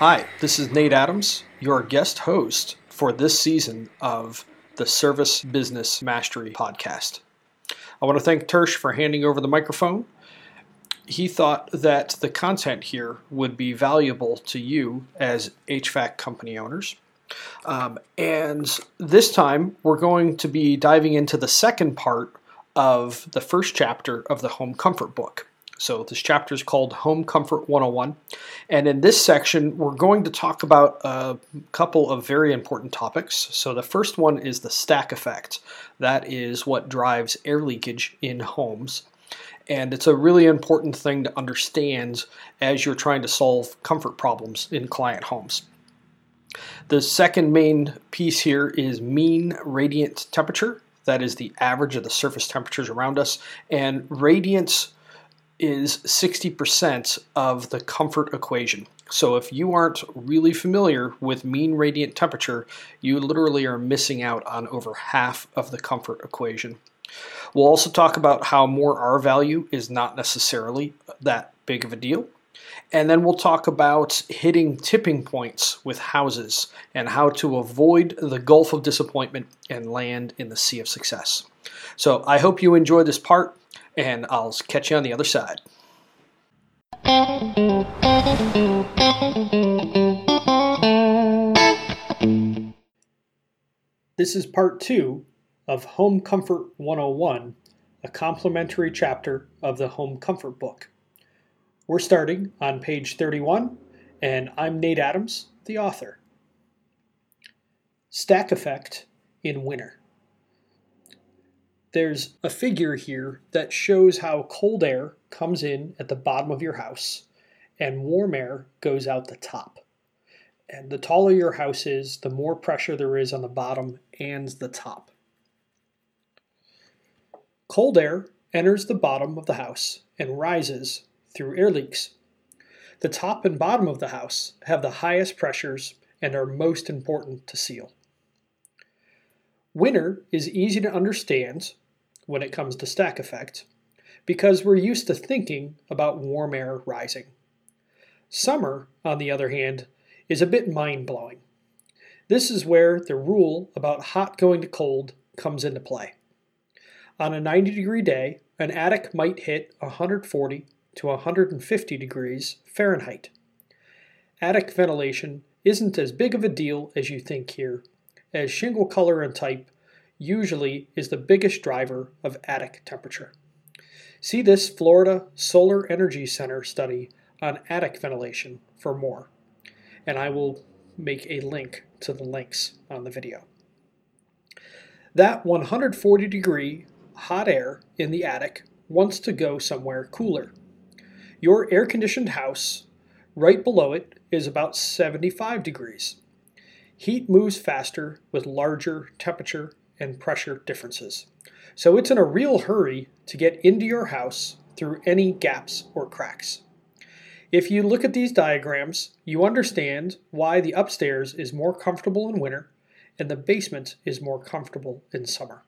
Hi, this is Nate Adams, your guest host for this season of the Service Business Mastery podcast. I want to thank Tersh for handing over the microphone. He thought that the content here would be valuable to you as HVAC company owners. Um, and this time, we're going to be diving into the second part of the first chapter of the Home Comfort book. So, this chapter is called Home Comfort 101. And in this section, we're going to talk about a couple of very important topics. So, the first one is the stack effect. That is what drives air leakage in homes. And it's a really important thing to understand as you're trying to solve comfort problems in client homes. The second main piece here is mean radiant temperature. That is the average of the surface temperatures around us. And radiance is 60% of the comfort equation. So if you aren't really familiar with mean radiant temperature, you literally are missing out on over half of the comfort equation. We'll also talk about how more R value is not necessarily that big of a deal. And then we'll talk about hitting tipping points with houses and how to avoid the gulf of disappointment and land in the sea of success. So I hope you enjoy this part and I'll catch you on the other side. This is part two of Home Comfort 101, a complimentary chapter of the Home Comfort book. We're starting on page 31, and I'm Nate Adams, the author. Stack effect in winter there's a figure here that shows how cold air comes in at the bottom of your house and warm air goes out the top. And the taller your house is, the more pressure there is on the bottom and the top. Cold air enters the bottom of the house and rises through air leaks. The top and bottom of the house have the highest pressures and are most important to seal. Winter is easy to understand when it comes to stack effect, because we're used to thinking about warm air rising. Summer, on the other hand, is a bit mind blowing. This is where the rule about hot going to cold comes into play. On a 90 degree day, an attic might hit 140 to 150 degrees Fahrenheit. Attic ventilation isn't as big of a deal as you think here, as shingle color and type usually is the biggest driver of attic temperature. See this Florida Solar Energy Center study on attic ventilation for more, and I will make a link to the links on the video. That 140 degree hot air in the attic wants to go somewhere cooler. Your air conditioned house, right below it, is about 75 degrees. Heat moves faster with larger temperature and pressure differences. So it's in a real hurry to get into your house through any gaps or cracks. If you look at these diagrams, you understand why the upstairs is more comfortable in winter and the basement is more comfortable in summer.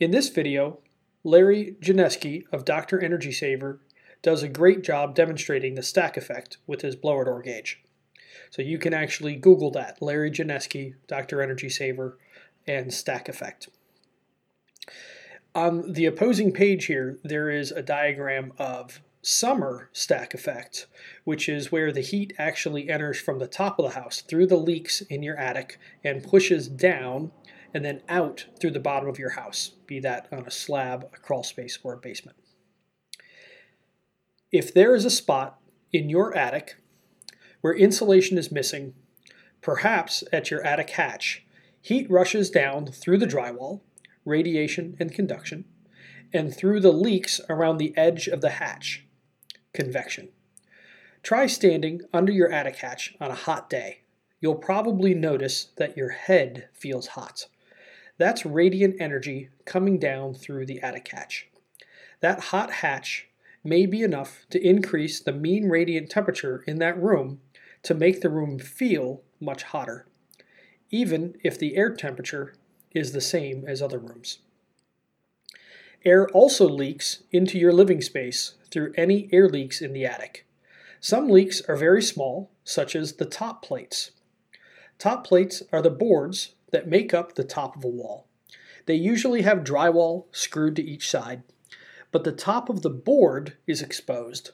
In this video, Larry Janesky of Dr. Energy Saver does a great job demonstrating the stack effect with his blower door gauge. So you can actually Google that, Larry Janesky, Dr. Energy Saver, and stack effect. On the opposing page here, there is a diagram of summer stack effect, which is where the heat actually enters from the top of the house through the leaks in your attic and pushes down and then out through the bottom of your house, be that on a slab, a crawl space, or a basement. If there is a spot in your attic where insulation is missing, perhaps at your attic hatch, Heat rushes down through the drywall, radiation and conduction, and through the leaks around the edge of the hatch, convection. Try standing under your attic hatch on a hot day. You'll probably notice that your head feels hot. That's radiant energy coming down through the attic hatch. That hot hatch may be enough to increase the mean radiant temperature in that room to make the room feel much hotter even if the air temperature is the same as other rooms. Air also leaks into your living space through any air leaks in the attic. Some leaks are very small, such as the top plates. Top plates are the boards that make up the top of a wall. They usually have drywall screwed to each side, but the top of the board is exposed.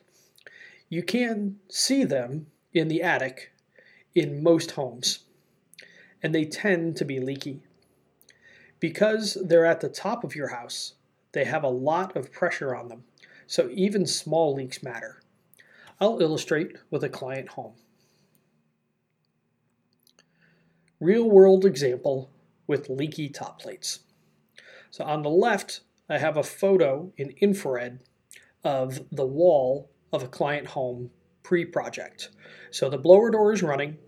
You can see them in the attic in most homes, and they tend to be leaky. Because they're at the top of your house, they have a lot of pressure on them, so even small leaks matter. I'll illustrate with a client home. Real world example with leaky top plates. So on the left, I have a photo in infrared of the wall of a client home pre-project. So the blower door is running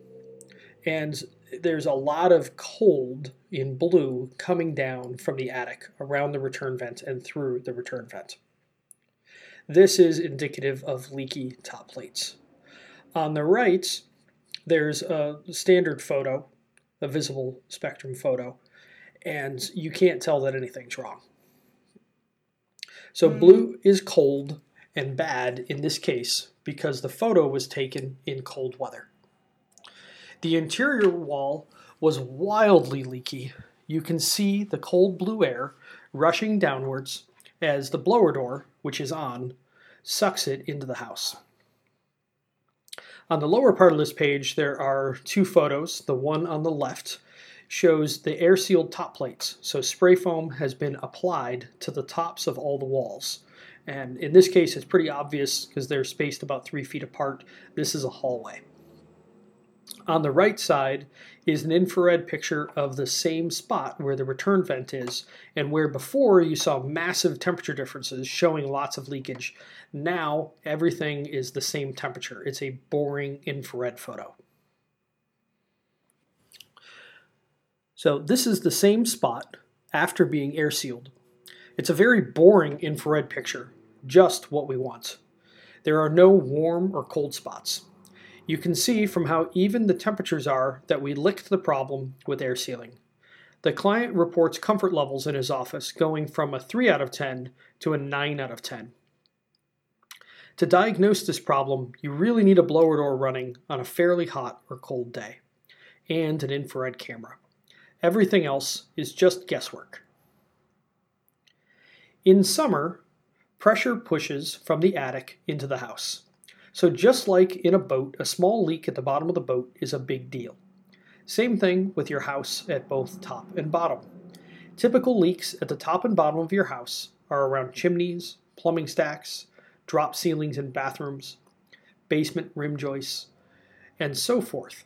and there's a lot of cold in blue coming down from the attic around the return vent and through the return vent. This is indicative of leaky top plates. On the right, there's a standard photo, a visible spectrum photo, and you can't tell that anything's wrong. So hmm. blue is cold and bad in this case because the photo was taken in cold weather. The interior wall was wildly leaky. You can see the cold blue air rushing downwards as the blower door, which is on, sucks it into the house. On the lower part of this page, there are two photos. The one on the left shows the air sealed top plates. So spray foam has been applied to the tops of all the walls. And in this case, it's pretty obvious because they're spaced about three feet apart. This is a hallway. On the right side is an infrared picture of the same spot where the return vent is, and where before you saw massive temperature differences showing lots of leakage. Now everything is the same temperature. It's a boring infrared photo. So this is the same spot after being air sealed. It's a very boring infrared picture, just what we want. There are no warm or cold spots. You can see from how even the temperatures are that we licked the problem with air sealing. The client reports comfort levels in his office going from a 3 out of 10 to a 9 out of 10. To diagnose this problem, you really need a blower door running on a fairly hot or cold day, and an infrared camera. Everything else is just guesswork. In summer, pressure pushes from the attic into the house. So just like in a boat, a small leak at the bottom of the boat is a big deal. Same thing with your house at both top and bottom. Typical leaks at the top and bottom of your house are around chimneys, plumbing stacks, drop ceilings in bathrooms, basement rim joists, and so forth.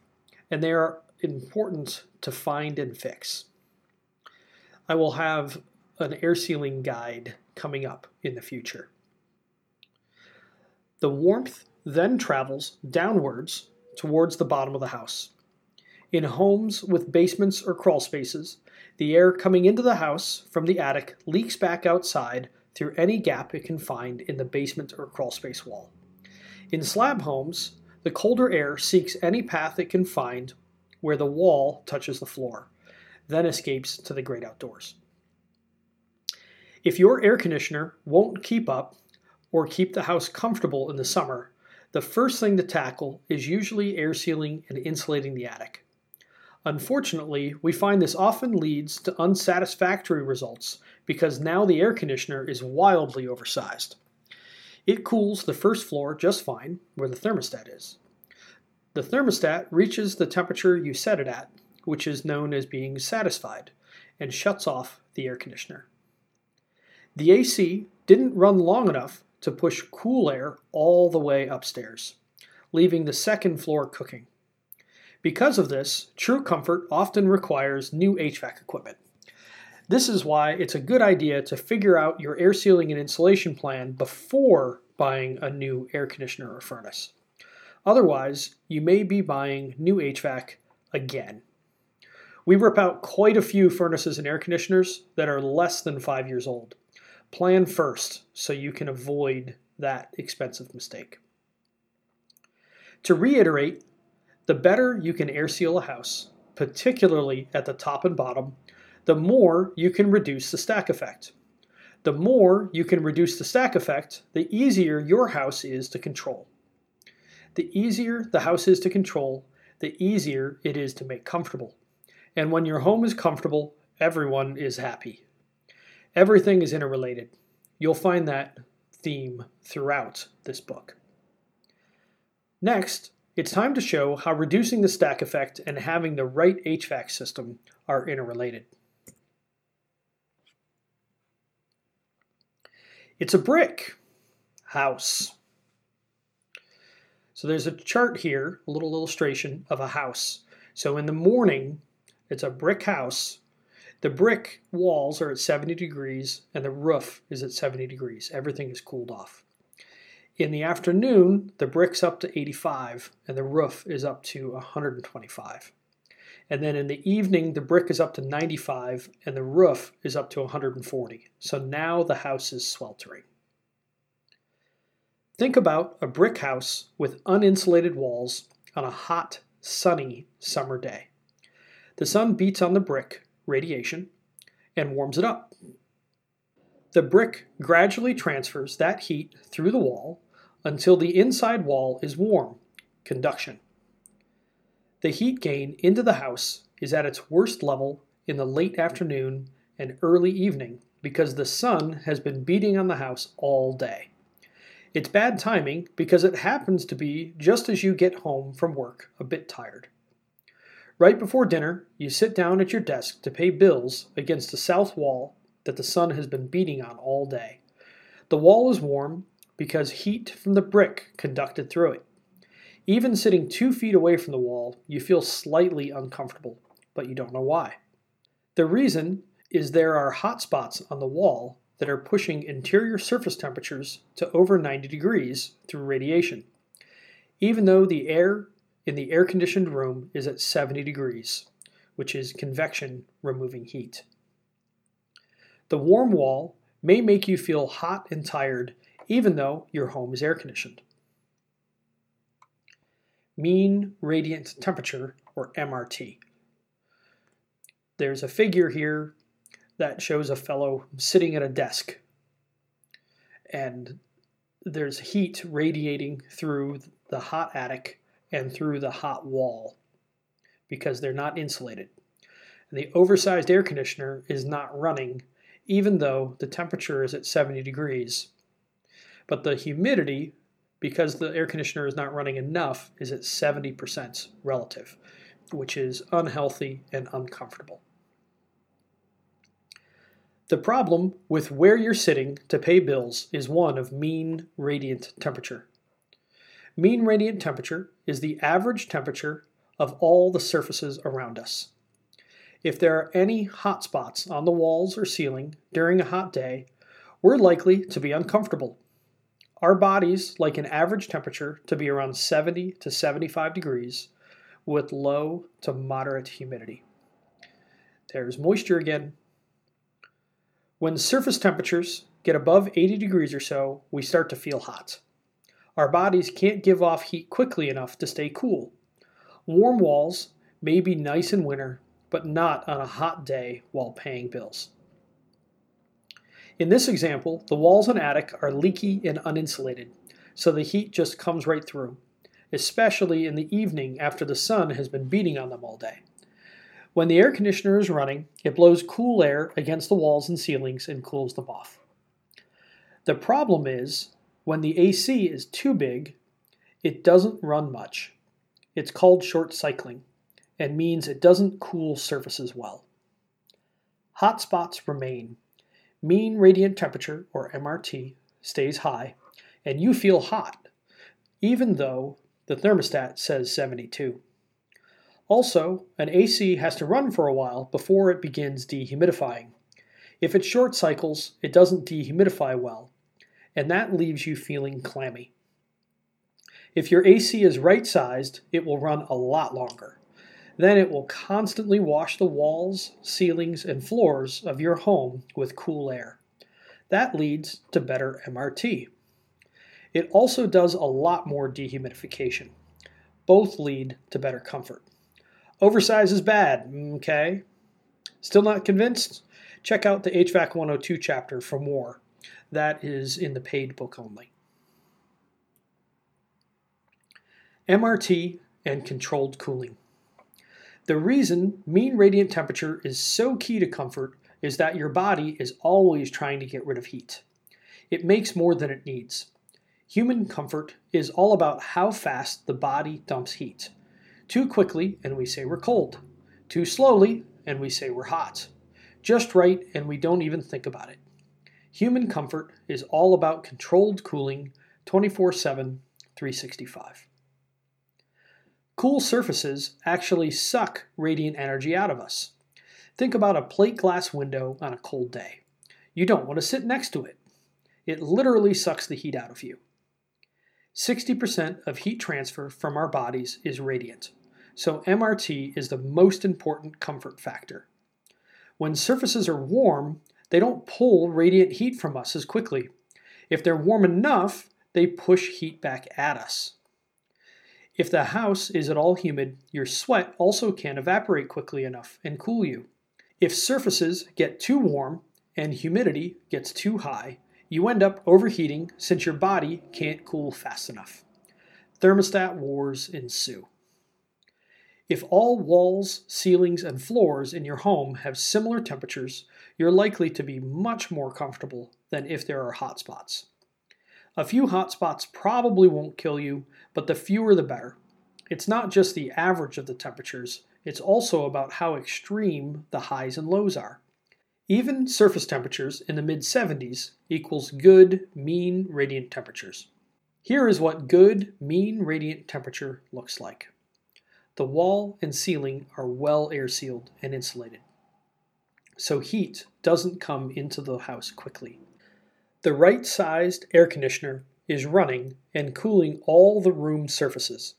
And they are important to find and fix. I will have an air sealing guide coming up in the future. The warmth then travels downwards towards the bottom of the house. In homes with basements or crawl spaces, the air coming into the house from the attic leaks back outside through any gap it can find in the basement or crawl space wall. In slab homes, the colder air seeks any path it can find where the wall touches the floor, then escapes to the great outdoors. If your air conditioner won't keep up or keep the house comfortable in the summer, the first thing to tackle is usually air sealing and insulating the attic. Unfortunately, we find this often leads to unsatisfactory results because now the air conditioner is wildly oversized. It cools the first floor just fine, where the thermostat is. The thermostat reaches the temperature you set it at, which is known as being satisfied, and shuts off the air conditioner. The AC didn't run long enough to push cool air all the way upstairs, leaving the second floor cooking. Because of this, True Comfort often requires new HVAC equipment. This is why it's a good idea to figure out your air sealing and insulation plan before buying a new air conditioner or furnace. Otherwise, you may be buying new HVAC again. We rip out quite a few furnaces and air conditioners that are less than five years old. Plan first so you can avoid that expensive mistake. To reiterate, the better you can air seal a house, particularly at the top and bottom, the more you can reduce the stack effect. The more you can reduce the stack effect, the easier your house is to control. The easier the house is to control, the easier it is to make comfortable. And when your home is comfortable, everyone is happy. Everything is interrelated. You'll find that theme throughout this book. Next, it's time to show how reducing the stack effect and having the right HVAC system are interrelated. It's a brick house. So there's a chart here, a little illustration of a house. So in the morning, it's a brick house. The brick walls are at 70 degrees and the roof is at 70 degrees. Everything is cooled off. In the afternoon, the brick's up to 85 and the roof is up to 125. And then in the evening, the brick is up to 95 and the roof is up to 140. So now the house is sweltering. Think about a brick house with uninsulated walls on a hot, sunny summer day. The sun beats on the brick, radiation, and warms it up. The brick gradually transfers that heat through the wall until the inside wall is warm, conduction. The heat gain into the house is at its worst level in the late afternoon and early evening because the sun has been beating on the house all day. It's bad timing because it happens to be just as you get home from work a bit tired. Right before dinner, you sit down at your desk to pay bills against the south wall that the sun has been beating on all day. The wall is warm because heat from the brick conducted through it. Even sitting two feet away from the wall, you feel slightly uncomfortable, but you don't know why. The reason is there are hot spots on the wall that are pushing interior surface temperatures to over 90 degrees through radiation, even though the air in the air conditioned room is at 70 degrees, which is convection removing heat. The warm wall may make you feel hot and tired even though your home is air conditioned mean radiant temperature, or MRT. There's a figure here that shows a fellow sitting at a desk, and there's heat radiating through the hot attic and through the hot wall because they're not insulated. And the oversized air conditioner is not running even though the temperature is at 70 degrees. But the humidity because the air conditioner is not running enough, is at 70% relative, which is unhealthy and uncomfortable. The problem with where you're sitting to pay bills is one of mean radiant temperature. Mean radiant temperature is the average temperature of all the surfaces around us. If there are any hot spots on the walls or ceiling during a hot day, we're likely to be uncomfortable our bodies like an average temperature to be around 70 to 75 degrees with low to moderate humidity. There's moisture again. When surface temperatures get above 80 degrees or so, we start to feel hot. Our bodies can't give off heat quickly enough to stay cool. Warm walls may be nice in winter, but not on a hot day while paying bills. In this example, the walls and attic are leaky and uninsulated, so the heat just comes right through, especially in the evening after the sun has been beating on them all day. When the air conditioner is running, it blows cool air against the walls and ceilings and cools them off. The problem is, when the AC is too big, it doesn't run much. It's called short cycling and means it doesn't cool surfaces well. Hot spots remain mean radiant temperature, or MRT, stays high, and you feel hot, even though the thermostat says 72. Also, an AC has to run for a while before it begins dehumidifying. If it short cycles, it doesn't dehumidify well, and that leaves you feeling clammy. If your AC is right sized, it will run a lot longer. Then it will constantly wash the walls, ceilings, and floors of your home with cool air. That leads to better MRT. It also does a lot more dehumidification. Both lead to better comfort. Oversize is bad, okay? Still not convinced? Check out the HVAC 102 chapter for more. That is in the paid book only. MRT and controlled cooling. The reason mean radiant temperature is so key to comfort is that your body is always trying to get rid of heat. It makes more than it needs. Human comfort is all about how fast the body dumps heat. Too quickly, and we say we're cold. Too slowly, and we say we're hot. Just right, and we don't even think about it. Human comfort is all about controlled cooling 24 7, 365. Cool surfaces actually suck radiant energy out of us. Think about a plate glass window on a cold day. You don't want to sit next to it. It literally sucks the heat out of you. 60% of heat transfer from our bodies is radiant, so MRT is the most important comfort factor. When surfaces are warm, they don't pull radiant heat from us as quickly. If they're warm enough, they push heat back at us. If the house is at all humid, your sweat also can't evaporate quickly enough and cool you. If surfaces get too warm and humidity gets too high, you end up overheating since your body can't cool fast enough. Thermostat wars ensue. If all walls, ceilings, and floors in your home have similar temperatures, you're likely to be much more comfortable than if there are hot spots. A few hot spots probably won't kill you, but the fewer the better. It's not just the average of the temperatures, it's also about how extreme the highs and lows are. Even surface temperatures in the mid 70s equals good mean radiant temperatures. Here is what good mean radiant temperature looks like. The wall and ceiling are well air sealed and insulated, so heat doesn't come into the house quickly. The right sized air conditioner is running and cooling all the room surfaces,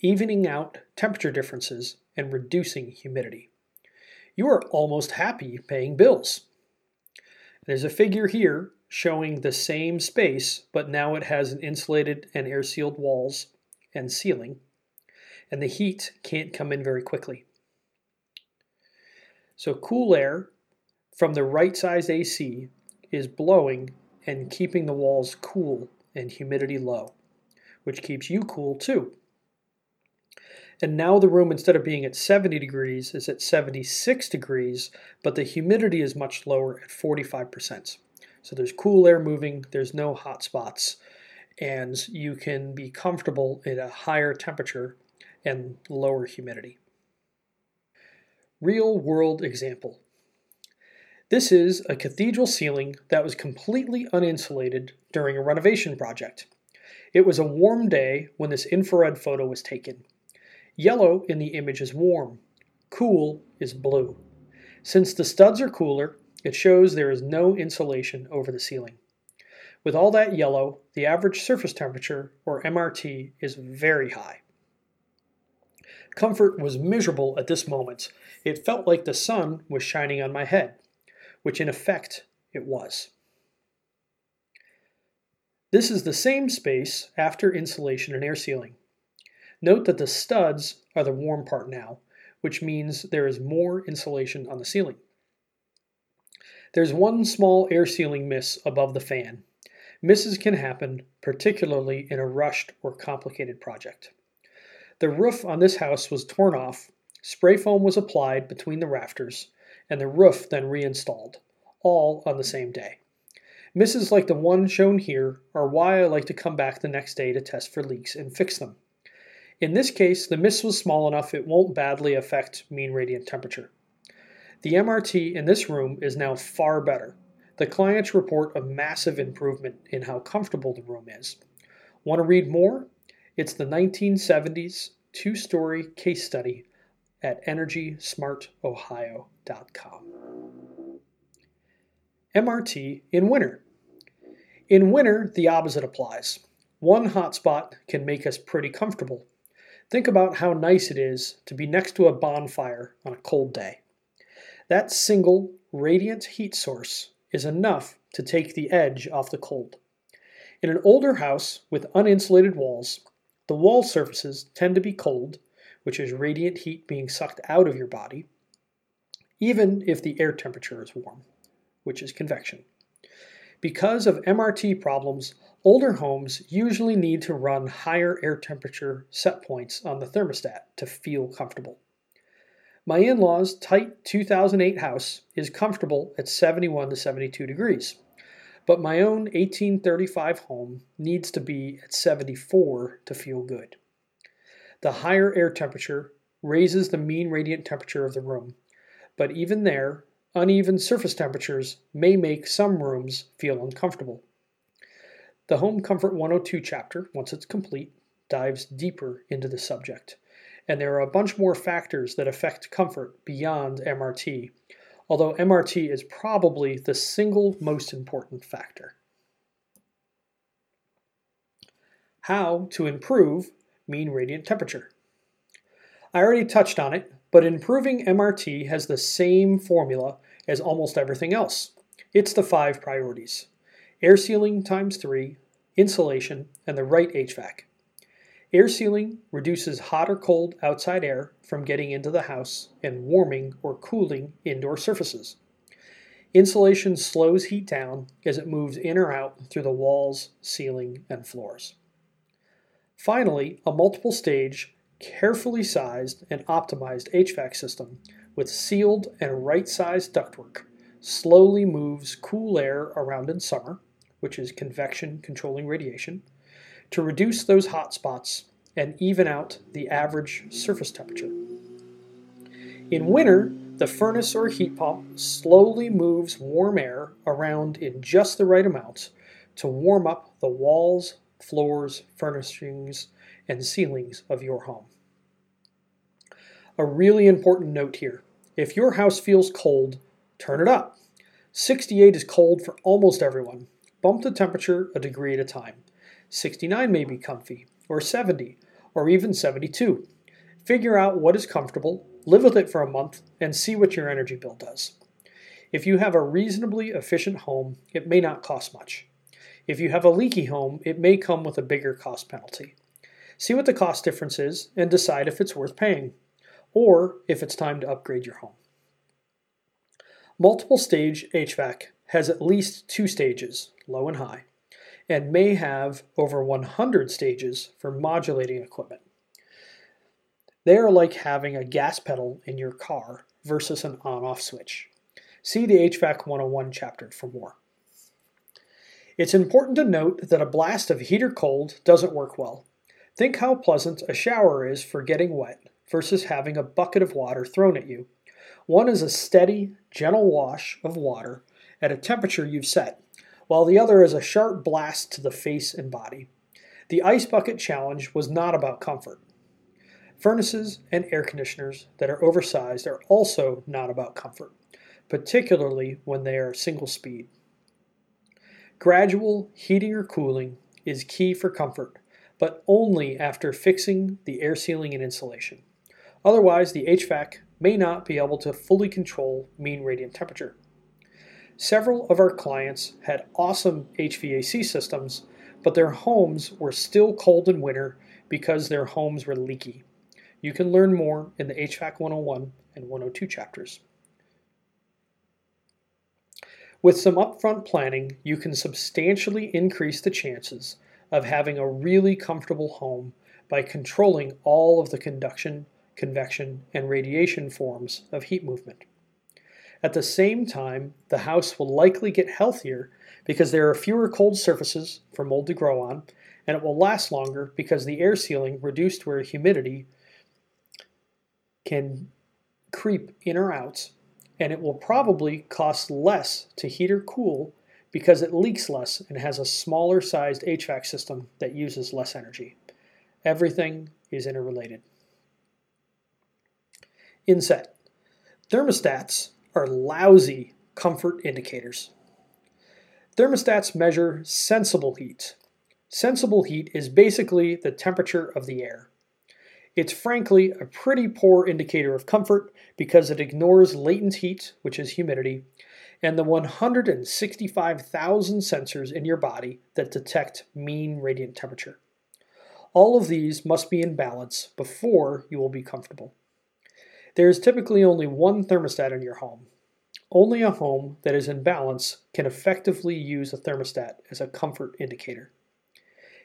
evening out temperature differences and reducing humidity. You are almost happy paying bills. There's a figure here showing the same space, but now it has an insulated and air sealed walls and ceiling, and the heat can't come in very quickly. So, cool air from the right sized AC is blowing and keeping the walls cool and humidity low, which keeps you cool too. And now the room, instead of being at 70 degrees, is at 76 degrees, but the humidity is much lower at 45%. So there's cool air moving, there's no hot spots, and you can be comfortable at a higher temperature and lower humidity. Real world example this is a cathedral ceiling that was completely uninsulated during a renovation project. It was a warm day when this infrared photo was taken. Yellow in the image is warm, cool is blue. Since the studs are cooler, it shows there is no insulation over the ceiling. With all that yellow, the average surface temperature, or MRT, is very high. Comfort was miserable at this moment. It felt like the sun was shining on my head which in effect it was. This is the same space after insulation and air sealing. Note that the studs are the warm part now, which means there is more insulation on the ceiling. There's one small air sealing miss above the fan. Misses can happen, particularly in a rushed or complicated project. The roof on this house was torn off, spray foam was applied between the rafters, and the roof then reinstalled, all on the same day. Misses like the one shown here are why I like to come back the next day to test for leaks and fix them. In this case, the miss was small enough it won't badly affect mean radiant temperature. The MRT in this room is now far better. The clients report a massive improvement in how comfortable the room is. Want to read more? It's the 1970s two story case study at EnergySmartOhio.com. MRT in winter. In winter, the opposite applies. One hotspot can make us pretty comfortable. Think about how nice it is to be next to a bonfire on a cold day. That single radiant heat source is enough to take the edge off the cold. In an older house with uninsulated walls, the wall surfaces tend to be cold which is radiant heat being sucked out of your body, even if the air temperature is warm, which is convection. Because of MRT problems, Older homes usually need to run higher air temperature set points on the thermostat to feel comfortable. My in law's tight 2008 house is comfortable at 71 to 72 degrees, but my own 1835 home needs to be at 74 to feel good. The higher air temperature raises the mean radiant temperature of the room, but even there, uneven surface temperatures may make some rooms feel uncomfortable. The Home Comfort 102 chapter, once it's complete, dives deeper into the subject. And there are a bunch more factors that affect comfort beyond MRT, although MRT is probably the single most important factor. How to improve mean radiant temperature. I already touched on it, but improving MRT has the same formula as almost everything else. It's the five priorities air sealing times three, insulation, and the right HVAC. Air sealing reduces hot or cold outside air from getting into the house and warming or cooling indoor surfaces. Insulation slows heat down as it moves in or out through the walls, ceiling, and floors. Finally, a multiple stage, carefully sized and optimized HVAC system with sealed and right sized ductwork slowly moves cool air around in summer which is convection controlling radiation, to reduce those hot spots and even out the average surface temperature. In winter, the furnace or heat pump slowly moves warm air around in just the right amount to warm up the walls, floors, furnishings, and ceilings of your home. A really important note here if your house feels cold, turn it up. 68 is cold for almost everyone, Bump the temperature a degree at a time. 69 may be comfy, or 70, or even 72. Figure out what is comfortable, live with it for a month, and see what your energy bill does. If you have a reasonably efficient home, it may not cost much. If you have a leaky home, it may come with a bigger cost penalty. See what the cost difference is and decide if it's worth paying, or if it's time to upgrade your home. Multiple stage HVAC has at least two stages, low and high, and may have over 100 stages for modulating equipment. They are like having a gas pedal in your car versus an on off switch. See the HVAC 101 chapter for more. It's important to note that a blast of heat or cold doesn't work well. Think how pleasant a shower is for getting wet versus having a bucket of water thrown at you. One is a steady, gentle wash of water at a temperature you've set, while the other is a sharp blast to the face and body. The Ice Bucket Challenge was not about comfort. Furnaces and air conditioners that are oversized are also not about comfort, particularly when they are single speed. Gradual heating or cooling is key for comfort, but only after fixing the air sealing and insulation. Otherwise, the HVAC may not be able to fully control mean radiant temperature. Several of our clients had awesome HVAC systems, but their homes were still cold in winter because their homes were leaky. You can learn more in the HVAC 101 and 102 chapters. With some upfront planning, you can substantially increase the chances of having a really comfortable home by controlling all of the conduction, convection, and radiation forms of heat movement. At the same time, the house will likely get healthier because there are fewer cold surfaces for mold to grow on, and it will last longer because the air sealing reduced where humidity can creep in or out, and it will probably cost less to heat or cool because it leaks less and has a smaller sized HVAC system that uses less energy. Everything is interrelated. Inset. Thermostats are lousy comfort indicators. Thermostats measure sensible heat. Sensible heat is basically the temperature of the air. It's frankly a pretty poor indicator of comfort because it ignores latent heat, which is humidity, and the 165,000 sensors in your body that detect mean radiant temperature. All of these must be in balance before you will be comfortable. There is typically only one thermostat in your home. Only a home that is in balance can effectively use a thermostat as a comfort indicator.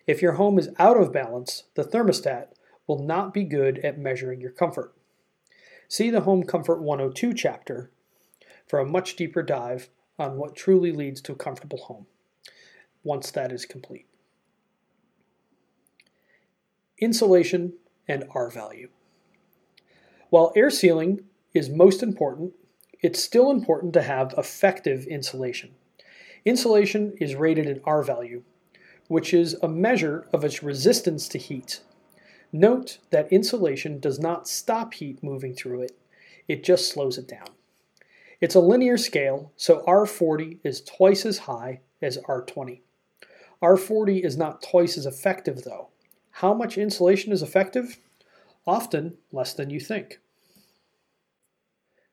If your home is out of balance, the thermostat will not be good at measuring your comfort. See the Home Comfort 102 chapter for a much deeper dive on what truly leads to a comfortable home once that is complete. Insulation and R value. While air sealing is most important, it's still important to have effective insulation. Insulation is rated in R value, which is a measure of its resistance to heat. Note that insulation does not stop heat moving through it, it just slows it down. It's a linear scale, so R40 is twice as high as R20. R40 is not twice as effective though. How much insulation is effective? Often less than you think.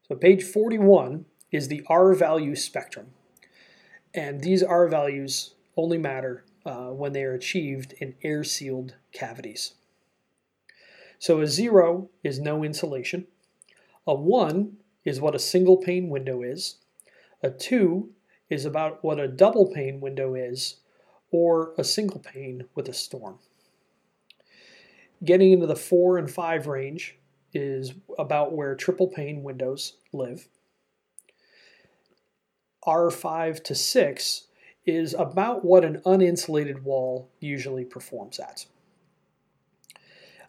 So page 41 is the R value spectrum. And these R values only matter uh, when they are achieved in air sealed cavities. So a zero is no insulation. A one is what a single pane window is. A two is about what a double pane window is, or a single pane with a storm. Getting into the four and five range is about where triple pane windows live. R5 to 6 is about what an uninsulated wall usually performs at.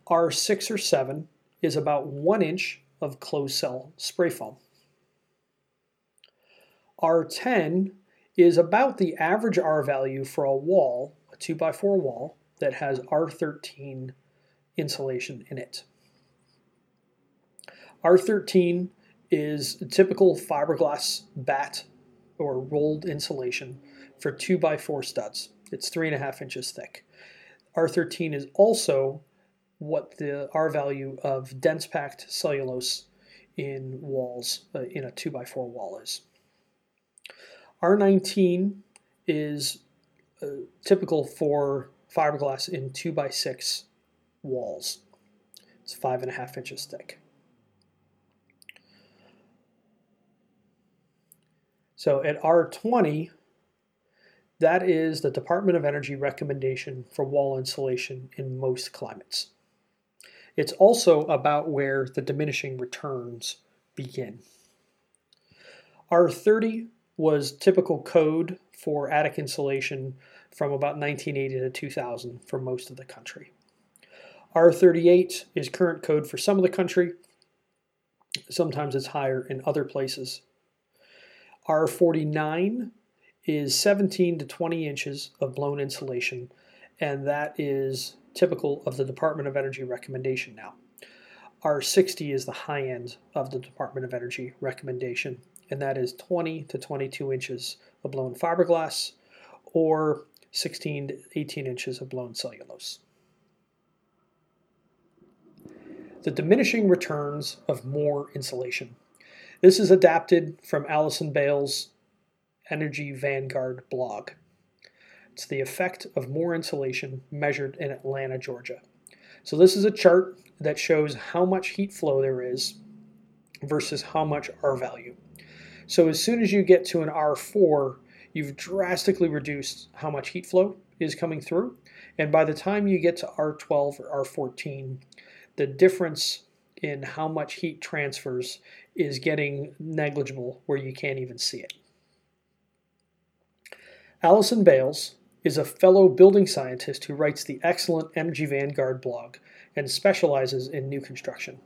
R6 or 7 is about 1 inch of closed cell spray foam. R10 is about the average R value for a wall, a 2x4 wall, that has R13 insulation in it. R13 is a typical fiberglass batt or rolled insulation for 2x4 studs. It's 3.5 inches thick. R13 is also what the R value of dense packed cellulose in walls, uh, in a 2x4 wall is. R19 is uh, typical for fiberglass in 2x6 walls. It's 5.5 inches thick. So at R20, that is the Department of Energy recommendation for wall insulation in most climates. It's also about where the diminishing returns begin. R30 was typical code for attic insulation from about 1980 to 2000 for most of the country. R38 is current code for some of the country. Sometimes it's higher in other places R49 is 17 to 20 inches of blown insulation, and that is typical of the Department of Energy recommendation now. R60 is the high end of the Department of Energy recommendation, and that is 20 to 22 inches of blown fiberglass or 16 to 18 inches of blown cellulose. The diminishing returns of more insulation. This is adapted from Allison Bailes' Energy Vanguard blog. It's the effect of more insulation measured in Atlanta, Georgia. So this is a chart that shows how much heat flow there is versus how much R value. So as soon as you get to an R4, you've drastically reduced how much heat flow is coming through. And by the time you get to R12 or R14, the difference in how much heat transfers is getting negligible where you can't even see it. Allison Bailes is a fellow building scientist who writes the excellent Energy Vanguard blog and specializes in new construction.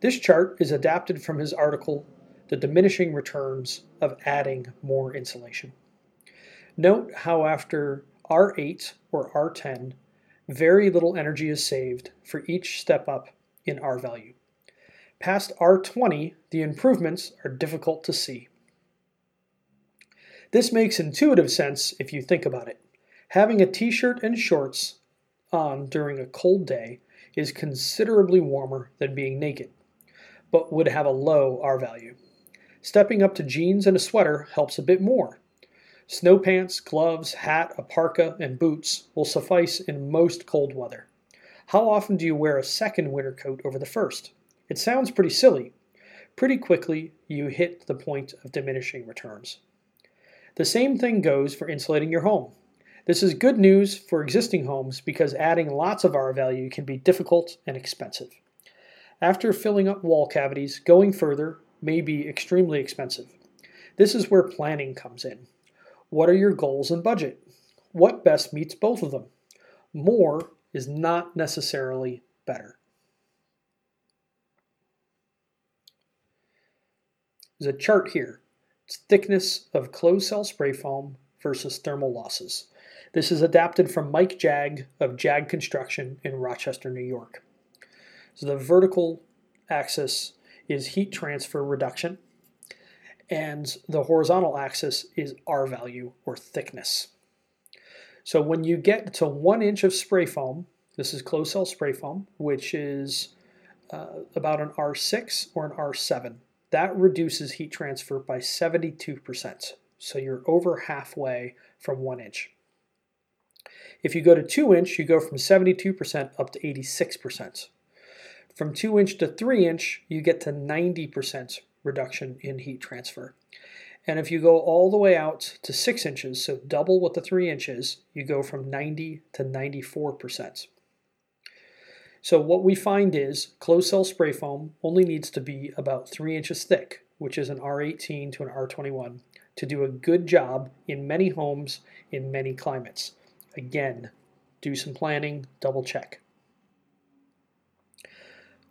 This chart is adapted from his article, The Diminishing Returns of Adding More Insulation. Note how after R8 or R10, very little energy is saved for each step up in R value. Past R20, the improvements are difficult to see. This makes intuitive sense if you think about it. Having a t shirt and shorts on during a cold day is considerably warmer than being naked, but would have a low R value. Stepping up to jeans and a sweater helps a bit more. Snow pants, gloves, hat, a parka, and boots will suffice in most cold weather. How often do you wear a second winter coat over the first? It sounds pretty silly. Pretty quickly, you hit the point of diminishing returns. The same thing goes for insulating your home. This is good news for existing homes because adding lots of R value can be difficult and expensive. After filling up wall cavities, going further may be extremely expensive. This is where planning comes in. What are your goals and budget? What best meets both of them? More is not necessarily better. There's a chart here. It's thickness of closed cell spray foam versus thermal losses. This is adapted from Mike Jag of Jag Construction in Rochester, New York. So the vertical axis is heat transfer reduction, and the horizontal axis is R value or thickness. So when you get to one inch of spray foam, this is closed cell spray foam, which is uh, about an R6 or an R7. That reduces heat transfer by 72%. So you're over halfway from one inch. If you go to two inch, you go from 72% up to 86%. From 2 inch to 3 inch, you get to 90% reduction in heat transfer. And if you go all the way out to 6 inches, so double what the 3 inches, you go from 90 to 94%. So what we find is closed cell spray foam only needs to be about 3 inches thick, which is an R18 to an R21, to do a good job in many homes in many climates. Again, do some planning, double check.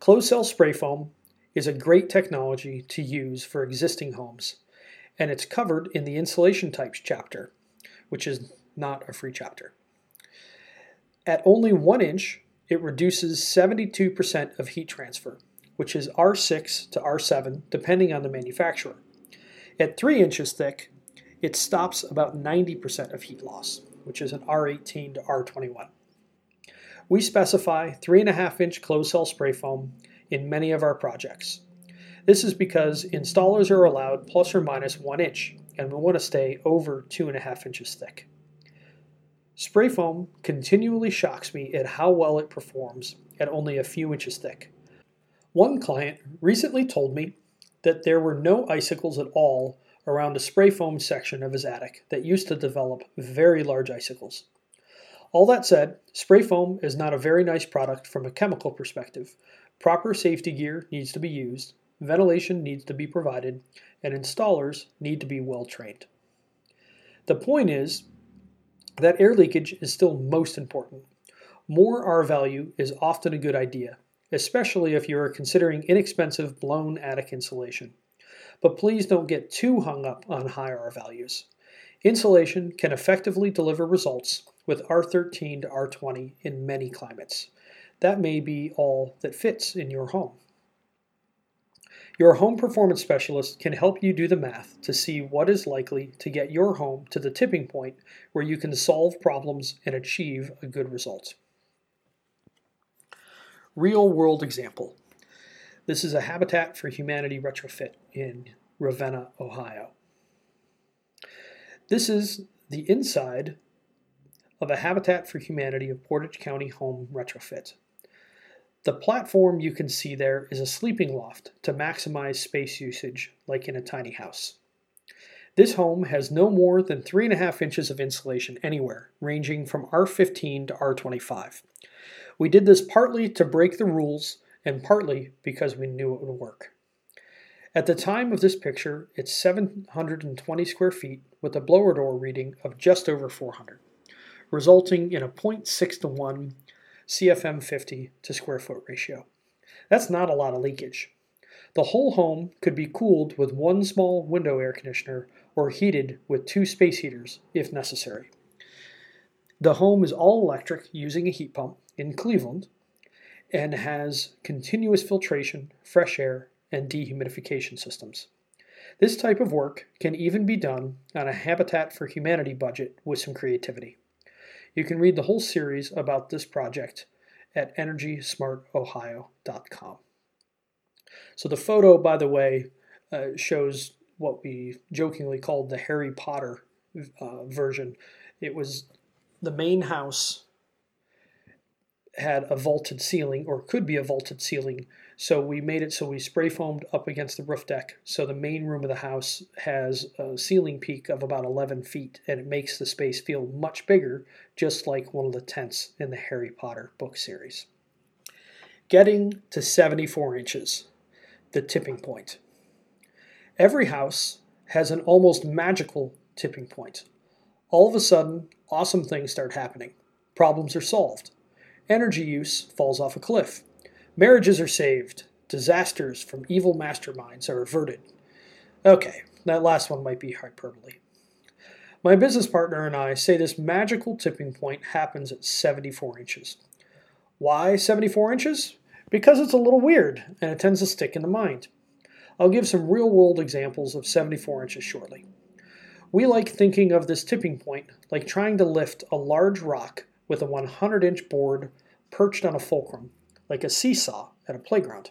Closed cell spray foam is a great technology to use for existing homes, and it's covered in the insulation types chapter, which is not a free chapter. At only one inch, it reduces 72% of heat transfer, which is R6 to R7, depending on the manufacturer. At 3 inches thick, it stops about 90% of heat loss, which is an R18 to R21. We specify 3.5 inch closed cell spray foam in many of our projects. This is because installers are allowed plus or minus 1 inch, and we want to stay over 2.5 inches thick. Spray foam continually shocks me at how well it performs at only a few inches thick. One client recently told me that there were no icicles at all around a spray foam section of his attic that used to develop very large icicles. All that said, spray foam is not a very nice product from a chemical perspective. Proper safety gear needs to be used, ventilation needs to be provided, and installers need to be well trained. The point is that air leakage is still most important. More R value is often a good idea, especially if you are considering inexpensive blown attic insulation. But please don't get too hung up on high R values. Insulation can effectively deliver results with R13 to R20 in many climates. That may be all that fits in your home. Your home performance specialist can help you do the math to see what is likely to get your home to the tipping point where you can solve problems and achieve a good result. Real world example. This is a Habitat for Humanity retrofit in Ravenna, Ohio. This is the inside of a Habitat for Humanity of Portage County home retrofit. The platform you can see there is a sleeping loft to maximize space usage like in a tiny house. This home has no more than 3.5 inches of insulation anywhere, ranging from R15 to R25. We did this partly to break the rules and partly because we knew it would work. At the time of this picture, it's 720 square feet with a blower door reading of just over 400 resulting in a 0.6 to 1 CFM 50 to square foot ratio. That's not a lot of leakage. The whole home could be cooled with one small window air conditioner or heated with two space heaters if necessary. The home is all electric using a heat pump in Cleveland and has continuous filtration, fresh air, and dehumidification systems. This type of work can even be done on a Habitat for Humanity budget with some creativity. You can read the whole series about this project at EnergySmartOhio.com. So the photo, by the way, uh, shows what we jokingly called the Harry Potter uh, version. It was the main house had a vaulted ceiling or could be a vaulted ceiling. So we made it so we spray foamed up against the roof deck. So the main room of the house has a ceiling peak of about 11 feet and it makes the space feel much bigger, just like one of the tents in the Harry Potter book series. Getting to 74 inches, the tipping point. Every house has an almost magical tipping point. All of a sudden, awesome things start happening. Problems are solved Energy use falls off a cliff. Marriages are saved. Disasters from evil masterminds are averted. Okay, that last one might be hyperbole. My business partner and I say this magical tipping point happens at 74 inches. Why 74 inches? Because it's a little weird and it tends to stick in the mind. I'll give some real world examples of 74 inches shortly. We like thinking of this tipping point like trying to lift a large rock with a 100 inch board perched on a fulcrum, like a seesaw at a playground.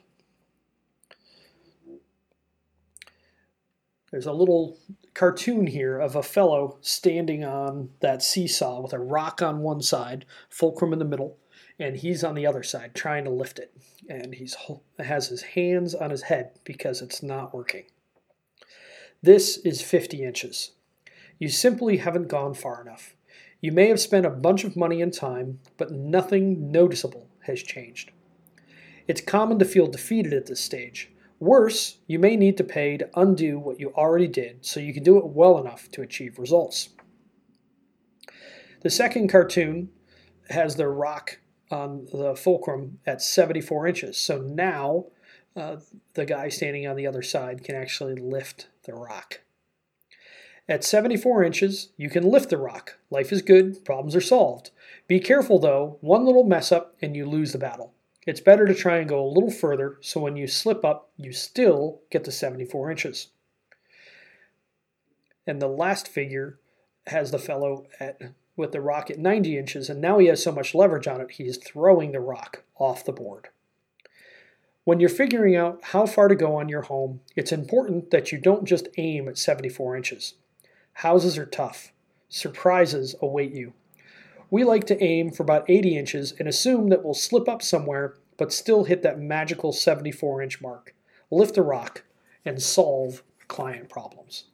There's a little cartoon here of a fellow standing on that seesaw with a rock on one side, fulcrum in the middle, and he's on the other side trying to lift it. And he has his hands on his head because it's not working. This is 50 inches. You simply haven't gone far enough. You may have spent a bunch of money and time, but nothing noticeable has changed. It's common to feel defeated at this stage. Worse, you may need to pay to undo what you already did so you can do it well enough to achieve results. The second cartoon has the rock on the fulcrum at 74 inches. So now uh, the guy standing on the other side can actually lift the rock. At 74 inches, you can lift the rock. Life is good, problems are solved. Be careful though, one little mess up and you lose the battle. It's better to try and go a little further so when you slip up, you still get to 74 inches. And the last figure has the fellow at with the rock at 90 inches, and now he has so much leverage on it, he's throwing the rock off the board. When you're figuring out how far to go on your home, it's important that you don't just aim at 74 inches. Houses are tough. Surprises await you. We like to aim for about 80 inches and assume that we'll slip up somewhere but still hit that magical 74 inch mark, lift a rock, and solve client problems.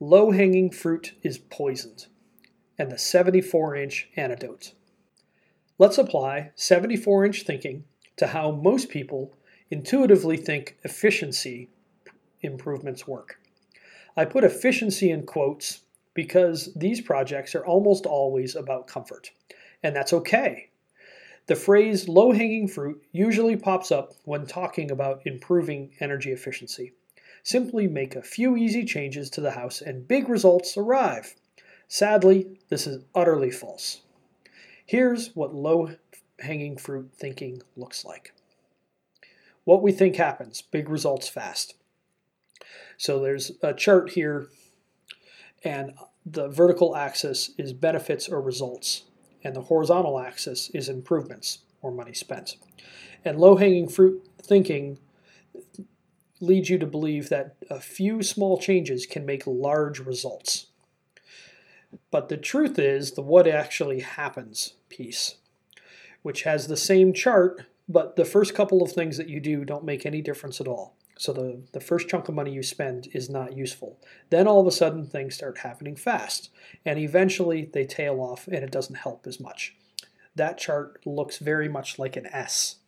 Low hanging fruit is poisoned, and the 74 inch antidote. Let's apply 74 inch thinking to how most people intuitively think efficiency improvements work. I put efficiency in quotes because these projects are almost always about comfort, and that's okay. The phrase low hanging fruit usually pops up when talking about improving energy efficiency. Simply make a few easy changes to the house and big results arrive. Sadly, this is utterly false. Here's what low hanging fruit thinking looks like. What we think happens big results fast. So there's a chart here, and the vertical axis is benefits or results, and the horizontal axis is improvements or money spent. And low hanging fruit thinking leads you to believe that a few small changes can make large results. But the truth is the what actually happens piece, which has the same chart, but the first couple of things that you do don't make any difference at all. So the, the first chunk of money you spend is not useful. Then all of a sudden things start happening fast. And eventually they tail off and it doesn't help as much. That chart looks very much like an S.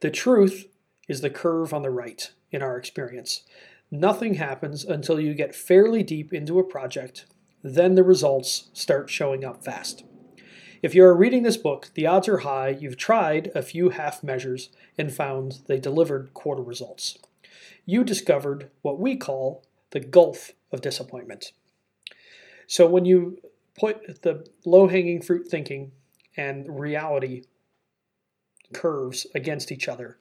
The truth is the curve on the right in our experience. Nothing happens until you get fairly deep into a project, then the results start showing up fast. If you are reading this book, the odds are high you've tried a few half measures and found they delivered quarter results. You discovered what we call the gulf of disappointment. So when you put the low hanging fruit thinking and reality curves against each other,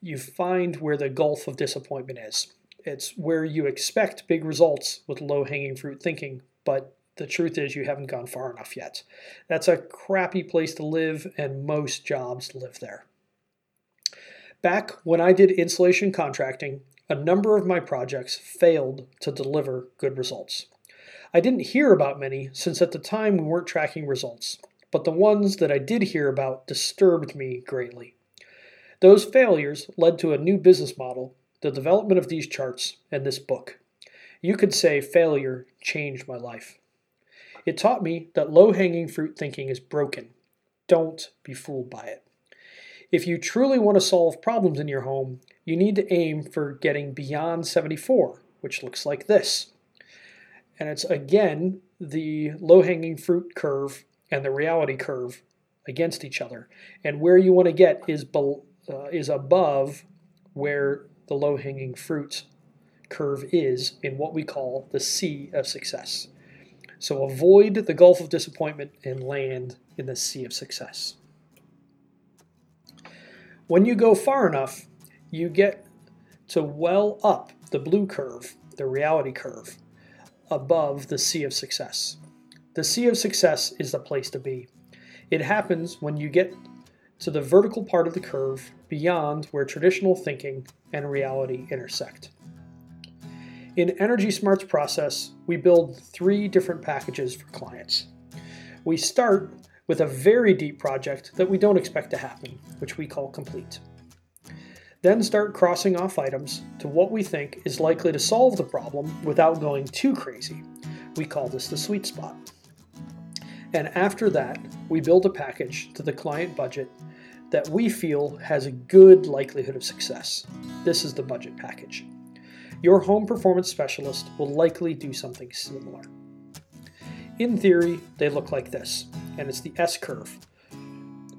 you find where the gulf of disappointment is. It's where you expect big results with low hanging fruit thinking, but the truth is you haven't gone far enough yet. That's a crappy place to live, and most jobs live there. Back when I did insulation contracting, a number of my projects failed to deliver good results. I didn't hear about many since at the time we weren't tracking results, but the ones that I did hear about disturbed me greatly. Those failures led to a new business model, the development of these charts, and this book. You could say failure changed my life. It taught me that low hanging fruit thinking is broken. Don't be fooled by it. If you truly want to solve problems in your home, you need to aim for getting beyond 74, which looks like this. And it's again the low hanging fruit curve and the reality curve against each other. And where you want to get is, be, uh, is above where the low hanging fruit curve is in what we call the sea of success. So avoid the gulf of disappointment and land in the sea of success. When you go far enough, you get to well up the blue curve, the reality curve, above the sea of success. The sea of success is the place to be. It happens when you get to the vertical part of the curve beyond where traditional thinking and reality intersect. In Energy Smart's process, we build three different packages for clients. We start with a very deep project that we don't expect to happen, which we call complete. Then start crossing off items to what we think is likely to solve the problem without going too crazy. We call this the sweet spot. And after that, we build a package to the client budget that we feel has a good likelihood of success. This is the budget package your home performance specialist will likely do something similar. In theory, they look like this, and it's the S curve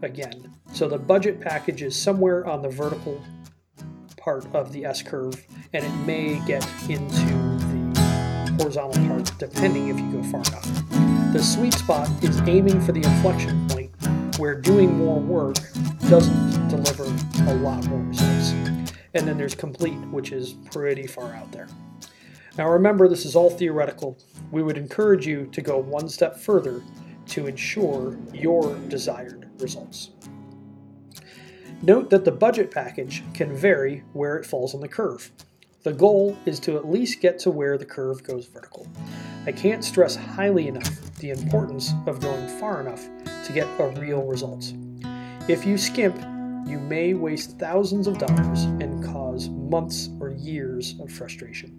again. So the budget package is somewhere on the vertical part of the S curve, and it may get into the horizontal part depending if you go far enough. The sweet spot is aiming for the inflection point where doing more work doesn't deliver a lot more results. And then there's complete, which is pretty far out there. Now remember, this is all theoretical. We would encourage you to go one step further to ensure your desired results. Note that the budget package can vary where it falls on the curve. The goal is to at least get to where the curve goes vertical. I can't stress highly enough the importance of going far enough to get a real result. If you skimp, you may waste thousands of dollars and cause months or years of frustration.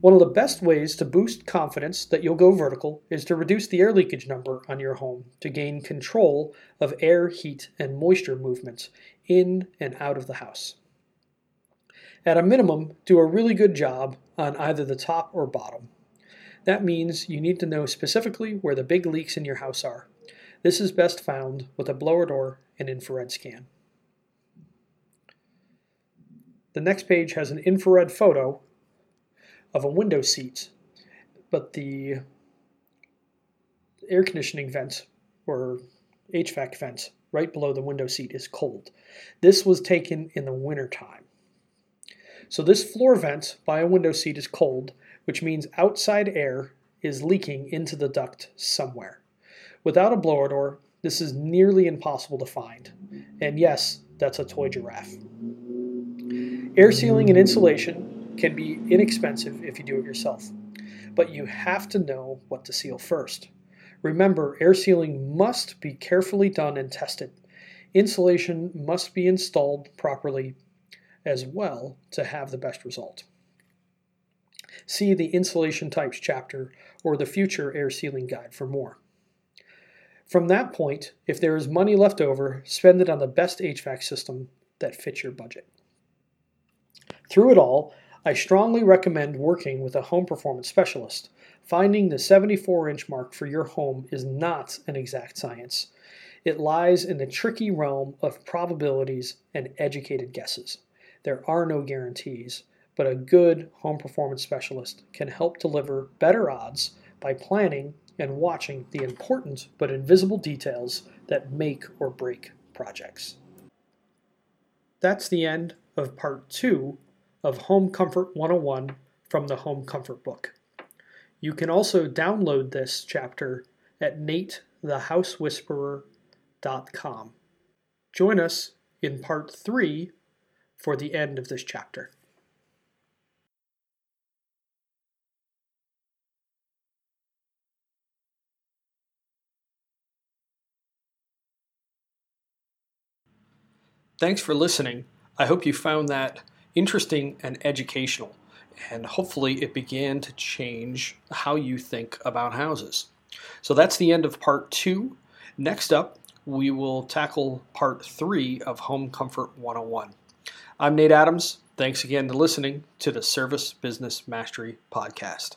One of the best ways to boost confidence that you'll go vertical is to reduce the air leakage number on your home to gain control of air, heat, and moisture movements in and out of the house. At a minimum, do a really good job on either the top or bottom. That means you need to know specifically where the big leaks in your house are. This is best found with a blower door and infrared scan. The next page has an infrared photo of a window seat, but the air conditioning vent or HVAC vent right below the window seat is cold. This was taken in the winter time. So this floor vent by a window seat is cold, which means outside air is leaking into the duct somewhere. Without a blower door, this is nearly impossible to find. And yes, that's a toy giraffe. Air sealing and insulation can be inexpensive if you do it yourself, but you have to know what to seal first. Remember, air sealing must be carefully done and tested. Insulation must be installed properly as well to have the best result. See the Insulation Types chapter or the Future Air Sealing Guide for more. From that point, if there is money left over, spend it on the best HVAC system that fits your budget. Through it all, I strongly recommend working with a home performance specialist. Finding the 74 inch mark for your home is not an exact science. It lies in the tricky realm of probabilities and educated guesses. There are no guarantees, but a good home performance specialist can help deliver better odds by planning and watching the important but invisible details that make or break projects. That's the end of part two of Home Comfort 101 from the Home Comfort book. You can also download this chapter at natethehousewhisperer.com. Join us in part three for the end of this chapter. Thanks for listening. I hope you found that interesting and educational, and hopefully it began to change how you think about houses. So that's the end of part two. Next up, we will tackle part three of Home Comfort 101. I'm Nate Adams. Thanks again for listening to the Service Business Mastery Podcast.